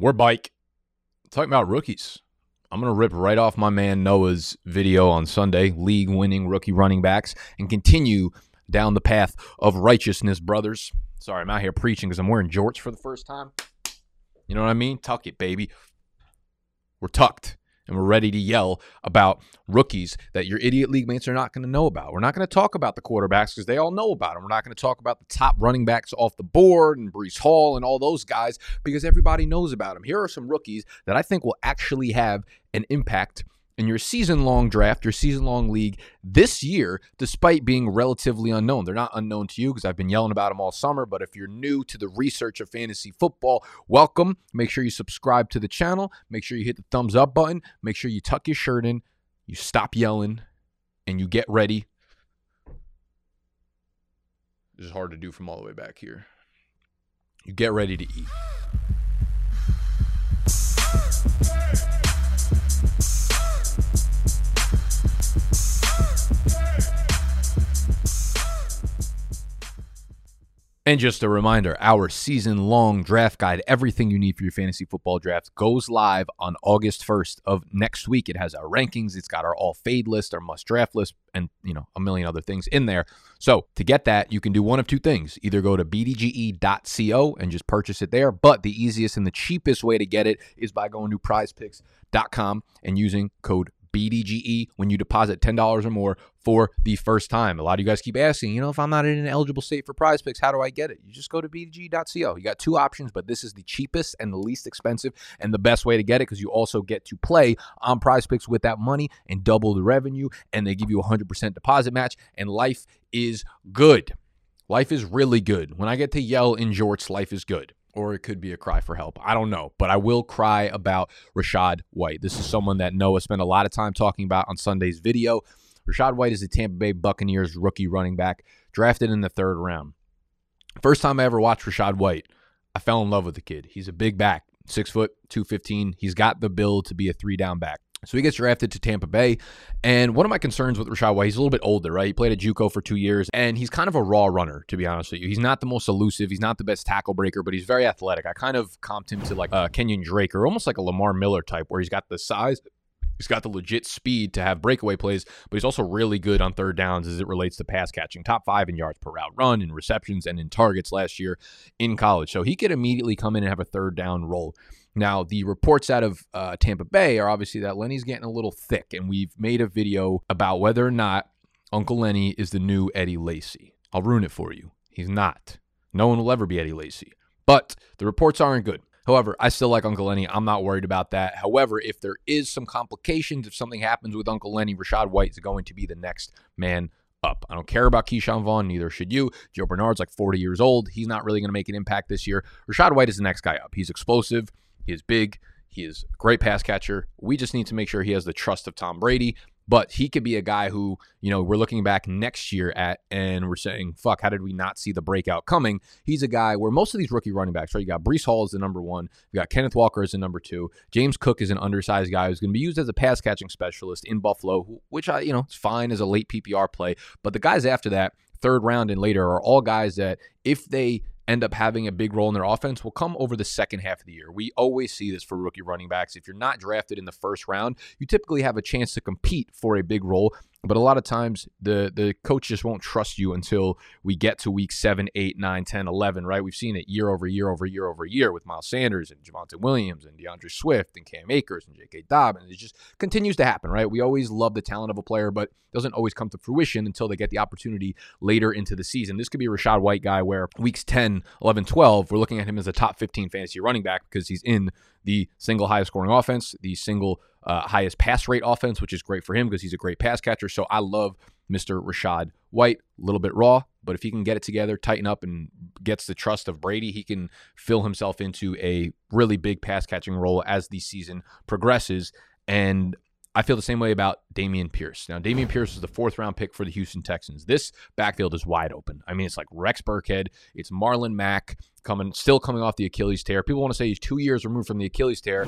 We're bike. Talking about rookies. I'm going to rip right off my man Noah's video on Sunday, league winning rookie running backs, and continue down the path of righteousness, brothers. Sorry, I'm out here preaching because I'm wearing jorts for the first time. You know what I mean? Tuck it, baby. We're tucked and we're ready to yell about rookies that your idiot league mates are not going to know about. We're not going to talk about the quarterbacks because they all know about them. We're not going to talk about the top running backs off the board and Breece Hall and all those guys because everybody knows about them. Here are some rookies that I think will actually have an impact in your season long draft, your season long league this year, despite being relatively unknown. They're not unknown to you because I've been yelling about them all summer. But if you're new to the research of fantasy football, welcome. Make sure you subscribe to the channel. Make sure you hit the thumbs up button. Make sure you tuck your shirt in, you stop yelling, and you get ready. This is hard to do from all the way back here. You get ready to eat. And just a reminder our season long draft guide, everything you need for your fantasy football draft, goes live on August 1st of next week. It has our rankings, it's got our all fade list, our must draft list, and you know, a million other things in there. So to get that, you can do one of two things. Either go to bdge.co and just purchase it there. But the easiest and the cheapest way to get it is by going to prizepicks.com and using code BDGE when you deposit $10 or more for the first time. A lot of you guys keep asking, you know, if I'm not in an eligible state for prize picks, how do I get it? You just go to bdg.co. You got two options, but this is the cheapest and the least expensive and the best way to get it because you also get to play on prize picks with that money and double the revenue. And they give you a 100% deposit match. And life is good. Life is really good. When I get to yell in jorts, life is good or it could be a cry for help. I don't know, but I will cry about Rachaad White. This is someone that Noah spent a lot of time talking about on Sunday's video. Rachaad White is the Tampa Bay Buccaneers rookie running back, drafted in the third round. First time I ever watched Rachaad White, I fell in love with the kid. He's a big back, six foot, 215. He's got the build to be a three down back. So he gets drafted to Tampa Bay. And one of my concerns with Rachaad White, he's a little bit older, right? He played at Juco for two years, and he's kind of a raw runner, to be honest with you. He's not the most elusive. He's not the best tackle breaker, but he's very athletic. I kind of comped him to like a Kenyon Drake or almost like a Lamar Miller type, where he's got the size, He's got the legit speed to have breakaway plays, but he's also really good on third downs as it relates to pass catching. Top five in yards per route run, in receptions, and in targets last year in college. So he could immediately come in and have a third down role. Now, the reports out of uh, Tampa Bay are obviously that Lenny's getting a little thick, and we've made a video about whether or not Uncle Lenny is the new Eddie Lacy. I'll ruin it for you. He's not. No one will ever be Eddie Lacy. But the reports aren't good. However, I still like Uncle Lenny. I'm not worried about that. However, if there is some complications, if something happens with Uncle Lenny, Rachaad White is going to be the next man up. I don't care about Ke'Shawn Vaughn, neither should you. Gio Bernard's like 40 years old. He's not really going to make an impact this year. Rachaad White is the next guy up. He's explosive. He is big. He is a great pass catcher. We just need to make sure he has the trust of Tom Brady. But he could be a guy who, you know, we're looking back next year at and we're saying, fuck, how did we not see the breakout coming? He's a guy where most of these rookie running backs, right? You got Breece Hall as the number one. You got Kenneth Walker as the number two. James Cook is an undersized guy who's going to be used as a pass catching specialist in Buffalo, which I, you know, it's fine as a late PPR play. But the guys after that, third round and later, are all guys that if they end up having a big role in their offense will come over the second half of the year. We always see this for rookie running backs. If you're not drafted in the first round, you typically have a chance to compete for a big role but a lot of times the the coach just won't trust you until we get to week 7, 8, 9, 10, 11, right? We've seen it year over year over year over year with Miles Sanders and Javonte Williams and D'Andre Swift and Cam Akers and J.K. Dobbins. It just continues to happen, right? We always love the talent of a player, but doesn't always come to fruition until they get the opportunity later into the season. This could be a Rachaad White guy where weeks 10, 11, 12, we're looking at him as a top 15 fantasy running back because he's in the single highest scoring offense, the single uh, highest pass rate offense, which is great for him because he's a great pass catcher. So I love Mr. Rachaad White. A little bit raw, but if he can get it together, tighten up, and gets the trust of Brady, he can fill himself into a really big pass catching role as the season progresses. And I feel the same way about Dameon Pierce. Now, Dameon Pierce is the fourth round pick for the Houston Texans. This backfield is wide open. I mean, it's like Rex Burkhead, it's Marlon Mack coming, still coming off the Achilles tear. People want to say he's two years removed from the Achilles tear.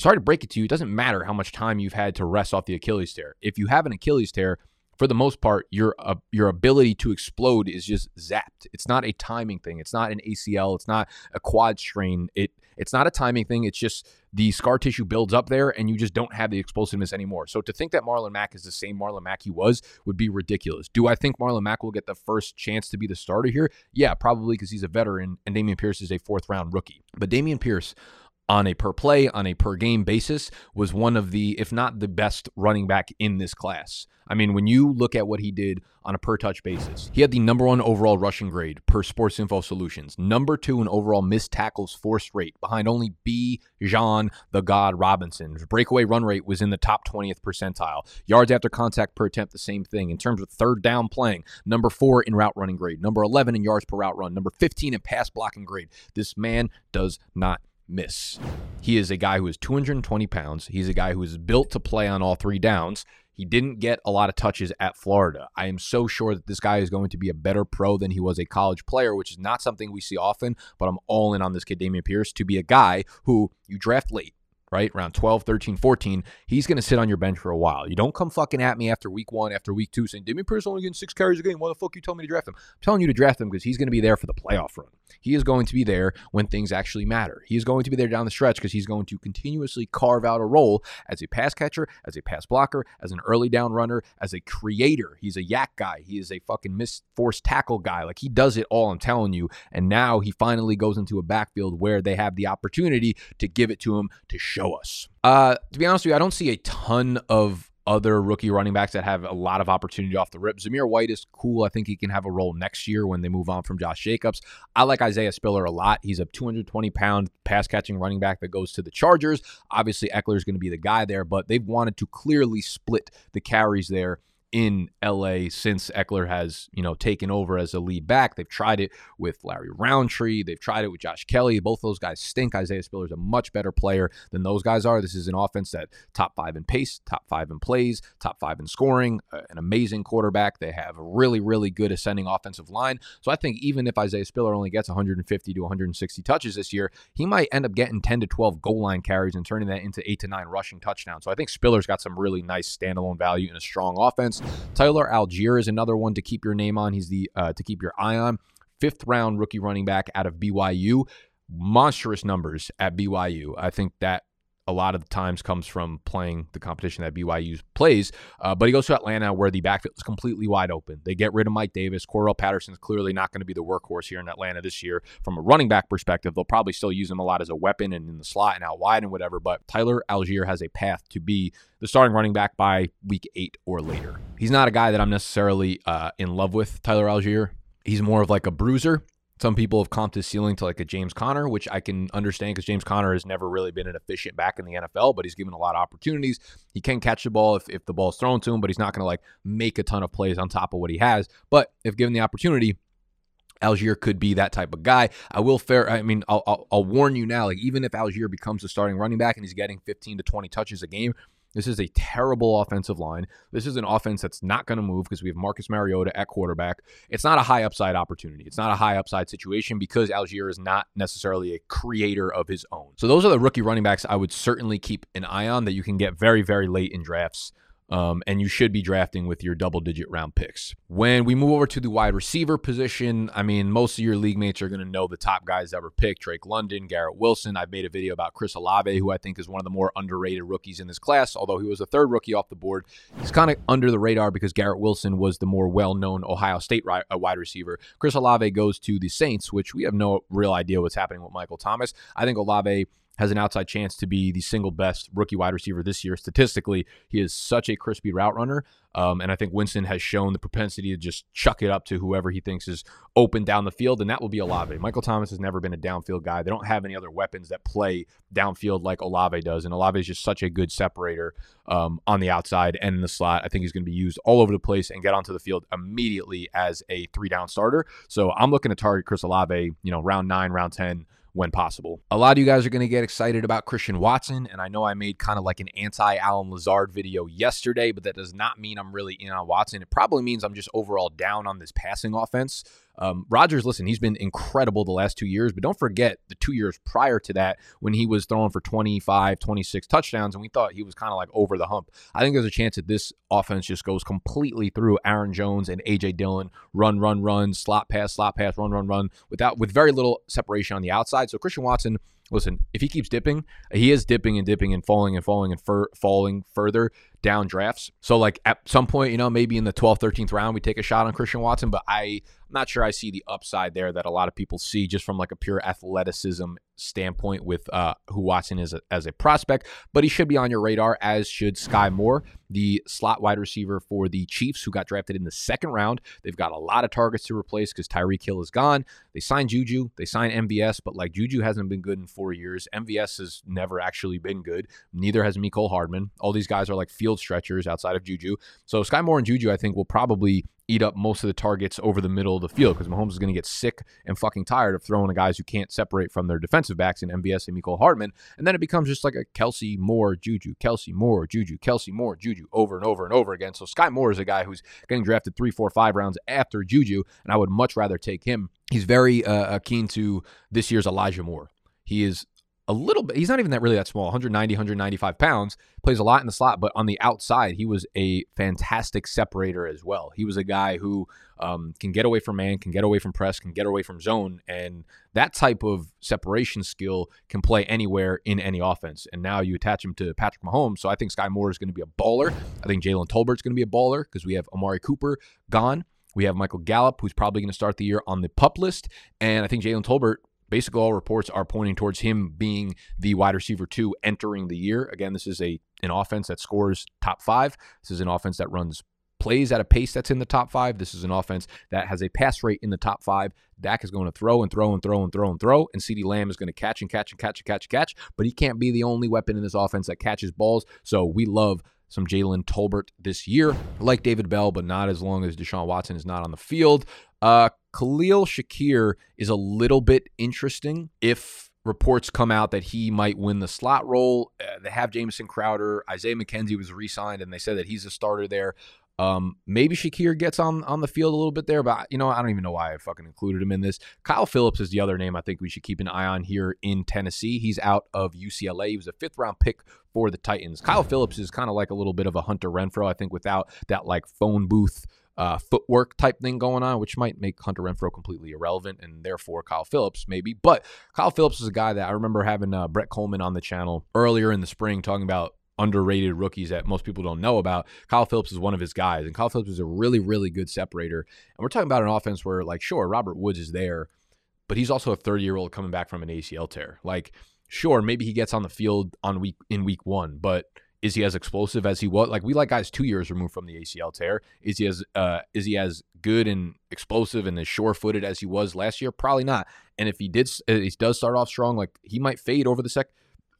Sorry to break it to you, it doesn't matter how much time you've had to rest off the Achilles tear. If you have an Achilles tear, for the most part, your uh, your ability to explode is just zapped. It's not a timing thing. It's not an ACL. It's not a quad strain. It It's not a timing thing. It's just the scar tissue builds up there and you just don't have the explosiveness anymore. So to think that Marlon Mack is the same Marlon Mack he was would be ridiculous. Do I think Marlon Mack will get the first chance to be the starter here? Yeah, probably because he's a veteran and Dameon Pierce is a fourth round rookie. But Dameon Pierce, on a per play, on a per game basis, was one of the, if not the best running back in this class. I mean, when you look at what he did on a per touch basis, he had the number one overall rushing grade per Sports Info Solutions, number two in overall missed tackles forced rate, behind only B. Jean the God Robinson. His breakaway run rate was in the top 20th percentile. Yards after contact per attempt, the same thing. In terms of third down playing, number four in route running grade, number 11 in yards per route run, number 15 in pass blocking grade. This man does not miss. He is a guy who is 220 pounds. He's a guy who is built to play on all three downs. He didn't get a lot of touches at Florida. I am so sure that this guy is going to be a better pro than he was a college player, which is not something we see often, but I'm all in on this kid, Dameon Pierce, to be a guy who you draft late right? Around 12, 13, 14, he's going to sit on your bench for a while. You don't come fucking at me after week one, after week two, saying, Dameon Pierce only getting six carries a game. Why the fuck you tell me to draft him? I'm telling you to draft him because he's going to be there for the playoff run. He is going to be there when things actually matter. He is going to be there down the stretch because he's going to continuously carve out a role as a pass catcher, as a pass blocker, as an early down runner, as a creator. He's a YAC guy. He is a fucking miss force tackle guy. Like he does it all, I'm telling you. And now he finally goes into a backfield where they have the opportunity to give it to him to show us. Uh, to be honest with you, I don't see a ton of other rookie running backs that have a lot of opportunity off the rip. Zamir White is cool. I think he can have a role next year when they move on from Josh Jacobs. I like Isaiah Spiller a lot. He's a 220 pound pass catching running back that goes to the Chargers. Obviously, Ekeler is going to be the guy there, but they've wanted to clearly split the carries there in LA since Ekeler has, you know, taken over as a lead back. They've tried it with Larry Rountree. They've tried it with Josh Kelley. Both those guys stink. Isaiah Spiller is a much better player than those guys are. This is an offense that top five in pace, top five in plays, top five in scoring, an amazing quarterback. They have a really, really good ascending offensive line. So I think even if Isaiah Spiller only gets 150 to 160 touches this year, he might end up getting 10 to 12 goal line carries and turning that into eight to nine rushing touchdowns. So I think Spiller's got some really nice standalone value in a strong offense. Tyler Allgeier is another one to keep your name on. He's the uh, to keep your eye on. Fifth round rookie running back out of BYU. Monstrous numbers at BYU. I think that a lot of the times comes from playing the competition that BYU plays. Uh, but he goes to Atlanta where the backfield is completely wide open. They get rid of Mike Davis. Cordarrelle Patterson's clearly not going to be the workhorse here in Atlanta this year. From a running back perspective, they'll probably still use him a lot as a weapon and in the slot and out wide and whatever. But Tyler Allgeier has a path to be the starting running back by week eight or later. He's not a guy that I'm necessarily uh, in love with, Tyler Allgeier. He's more of like a bruiser. Some people have comped his ceiling to like a James Conner, which I can understand because James Conner has never really been an efficient back in the NFL, but he's given a lot of opportunities. He can catch the ball if, if the ball's thrown to him, but he's not going to like make a ton of plays on top of what he has. But if given the opportunity, Allgeier could be that type of guy. I will fair. I mean, I'll, I'll, I'll warn you now. Like even if Allgeier becomes the starting running back and he's getting 15 to 20 touches a game, this is a terrible offensive line. This is an offense that's not going to move because we have Marcus Mariota at quarterback. It's not a high upside opportunity. It's not a high upside situation because Allgeier is not necessarily a creator of his own. So those are the rookie running backs I would certainly keep an eye on that you can get very, very late in drafts. Um, and you should be drafting with your double digit round picks. When we move over to the wide receiver position, I mean, most of your league mates are going to know the top guys that were picked Drake London, Garrett Wilson. I've made a video about Chris Olave, who I think is one of the more underrated rookies in this class, although he was the third rookie off the board. He's kind of under the radar because Garrett Wilson was the more well known Ohio State ri- uh, wide receiver. Chris Olave goes to the Saints, which we have no real idea what's happening with Michael Thomas. I think Olave has an outside chance to be the single best rookie wide receiver this year. Statistically, he is such a crispy route runner. Um, and I think Winston has shown the propensity to just chuck it up to whoever he thinks is open down the field, and that will be Olave. Michael Thomas has never been a downfield guy. They don't have any other weapons that play downfield like Olave does, and Olave is just such a good separator um, on the outside and in the slot. I think he's going to be used all over the place and get onto the field immediately as a three down starter. So I'm looking to target Chris Olave, you know, round nine, round 10 when possible. A lot of you guys are going to get excited about Christian Watson, and I know I made kind of like an anti Allen Lazard video yesterday, but that does not mean I'm really in on Watson. It probably means I'm just overall down on this passing offense. Um, Rodgers, listen, he's been incredible the last two years, but don't forget the two years prior to that when he was throwing for 25, 26 touchdowns, and we thought he was kind of like over the hump. I think there's a chance that this offense just goes completely through Aaron Jones and AJ Dillon, run, run, run, slot pass, slot pass, run, run, run, without with very little separation on the outside. So Christian Watson listen, if he keeps dipping, he is dipping and dipping and falling and falling and fur- falling further down drafts. So like at some point, you know, maybe in the 12th, 13th round, we take a shot on Christian Watson, but I, I'm not sure I see the upside there that a lot of people see just from like a pure athleticism standpoint with uh, who Watson is a, as a prospect. But he should be on your radar, as should Sky Moore, the slot wide receiver for the Chiefs, who got drafted in the second round. They've got a lot of targets to replace because Tyreek Hill is gone. They signed Juju, they signed MVS, but like Juju hasn't been good in four years. MVS has never actually been good. Neither has Mecole Hardman. All these guys are like field stretchers outside of Juju. So Sky Moore and Juju, I think, will probably eat up most of the targets over the middle of the field because Mahomes is going to get sick and fucking tired of throwing the guys who can't separate from their defensive backs in MVS and Mecole Hardman. And then it becomes just like a Kelce Moore, Juju, Kelce Moore, Juju, Kelce Moore, Juju over and over and over again. So Sky Moore is a guy who's getting drafted three, four, five rounds after Juju, and I would much rather take him. He's very uh, keen to this year's Elijah Moore. He is a little bit. He's not even that really that small. 190, 195 pounds. Plays a lot in the slot, but on the outside, he was a fantastic separator as well. He was a guy who um, can get away from man, can get away from press, can get away from zone, and that type of separation skill can play anywhere in any offense. And now you attach him to Patrick Mahomes, so I think Sky Moore is going to be a baller. I think Jalen Tolbert's going to be a baller because we have Amari Cooper gone. We have Michael Gallup, who's probably going to start the year on the pup list. And I think Jalen Tolbert basically all reports are pointing towards him being the wide receiver two entering the year. Again, this is a an offense that scores top five. This is an offense that runs plays at a pace that's in the top five. This is an offense that has a pass rate in the top five. Dak is going to throw and throw and throw and throw and throw, and CeeDee Lamb is going to catch and catch and catch and catch and catch. But he can't be the only weapon in this offense that catches balls. So we love some Jalen Tolbert this year, like David Bell, but not as long as Deshaun Watson is not on the field. Uh, Khalil Shakir is a little bit interesting if reports come out that he might win the slot role. Uh, they have Jamison Crowder. Isaiah McKenzie was re signed, and they said that he's a starter there. Um, maybe Shakir gets on on the field a little bit there, but you know, I don't even know why I fucking included him in this. Kyle Phillips is the other name I think we should keep an eye on here in Tennessee. He's out of UCLA. He was a fifth round pick for the Titans. Kyle Phillips is kind of like a little bit of a Hunter Renfrow, I think, without that like phone booth uh, footwork type thing going on, which might make Hunter Renfrow completely irrelevant and therefore Kyle Phillips maybe. But Kyle Phillips is a guy that I remember having uh, Brett Coleman on the channel earlier in the spring talking about underrated rookies that most people don't know about. Kyle Phillips is one of his guys, and Kyle Phillips is a really, really good separator. And we're talking about an offense where, like, sure, Robert Woods is there, but he's also a 30 year old coming back from an ACL tear. Like, sure, maybe he gets on the field on week in week one, but is he as explosive as he was? Like we like guys two years removed from the ACL tear. Is he as uh, is he as good and explosive and as sure footed as he was last year? Probably not. And if he did, uh, he does start off strong. Like he might fade over the sec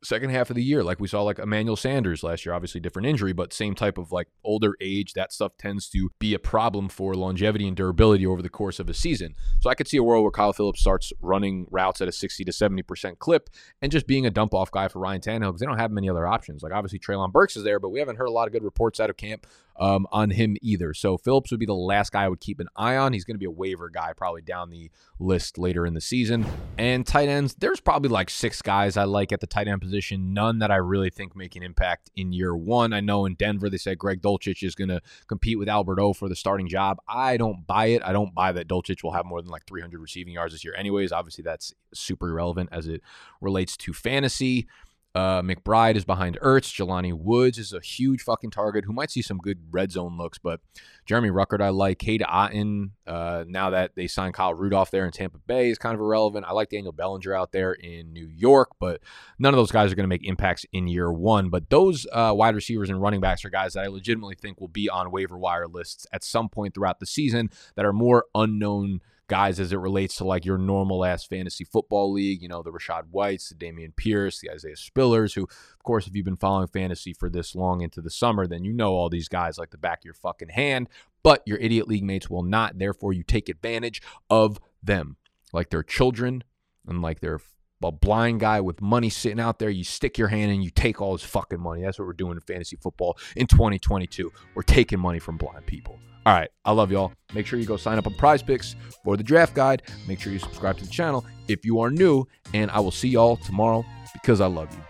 second half of the year, like we saw like Emmanuel Sanders last year, obviously different injury, but same type of like older age. That stuff tends to be a problem for longevity and durability over the course of a season. So I could see a world where Kyle Phillips starts running routes at a 60 to 70% clip and just being a dump off guy for Ryan Tannehill because they don't have many other options. Like obviously Treylon Burks is there, but we haven't heard a lot of good reports out of camp um, on him either. So Phillips would be the last guy I would keep an eye on. He's going to be a waiver guy probably down the list later in the season. And tight ends, there's probably like six guys I like at the tight end position. None that I really think make an impact in year one. I know in Denver they said Greg Dulcich is going to compete with Albert O for the starting job. I don't buy it. I don't buy that Dulcich will have more than like 300 receiving yards this year. Anyways, obviously that's super irrelevant as it relates to fantasy. Uh, McBride is behind Ertz. Jelani Woods is a huge fucking target who might see some good red zone looks. But Jeremy Ruckert, I like. Cade Otton, uh, now that they signed Kyle Rudolph there in Tampa Bay, is kind of irrelevant. I like Daniel Bellinger out there in New York, but none of those guys are going to make impacts in year one. But those uh, wide receivers and running backs are guys that I legitimately think will be on waiver wire lists at some point throughout the season that are more unknown guys as it relates to like your normal ass fantasy football league. You know, the Rachaad Whites, the Dameon Pierce, the Isaiah Spillers, who, of course, if you've been following fantasy for this long into the summer, then you know all these guys like the back of your fucking hand. But your idiot league mates will not. Therefore, you take advantage of them like they're children and like they're a blind guy with money sitting out there. You stick your hand and you take all his fucking money. That's what we're doing in fantasy football in 2022. We're taking money from blind people. All right. I love y'all. Make sure you go sign up on Prize Picks for the draft guide. Make sure you subscribe to the channel if you are new. And I will see y'all tomorrow because I love you.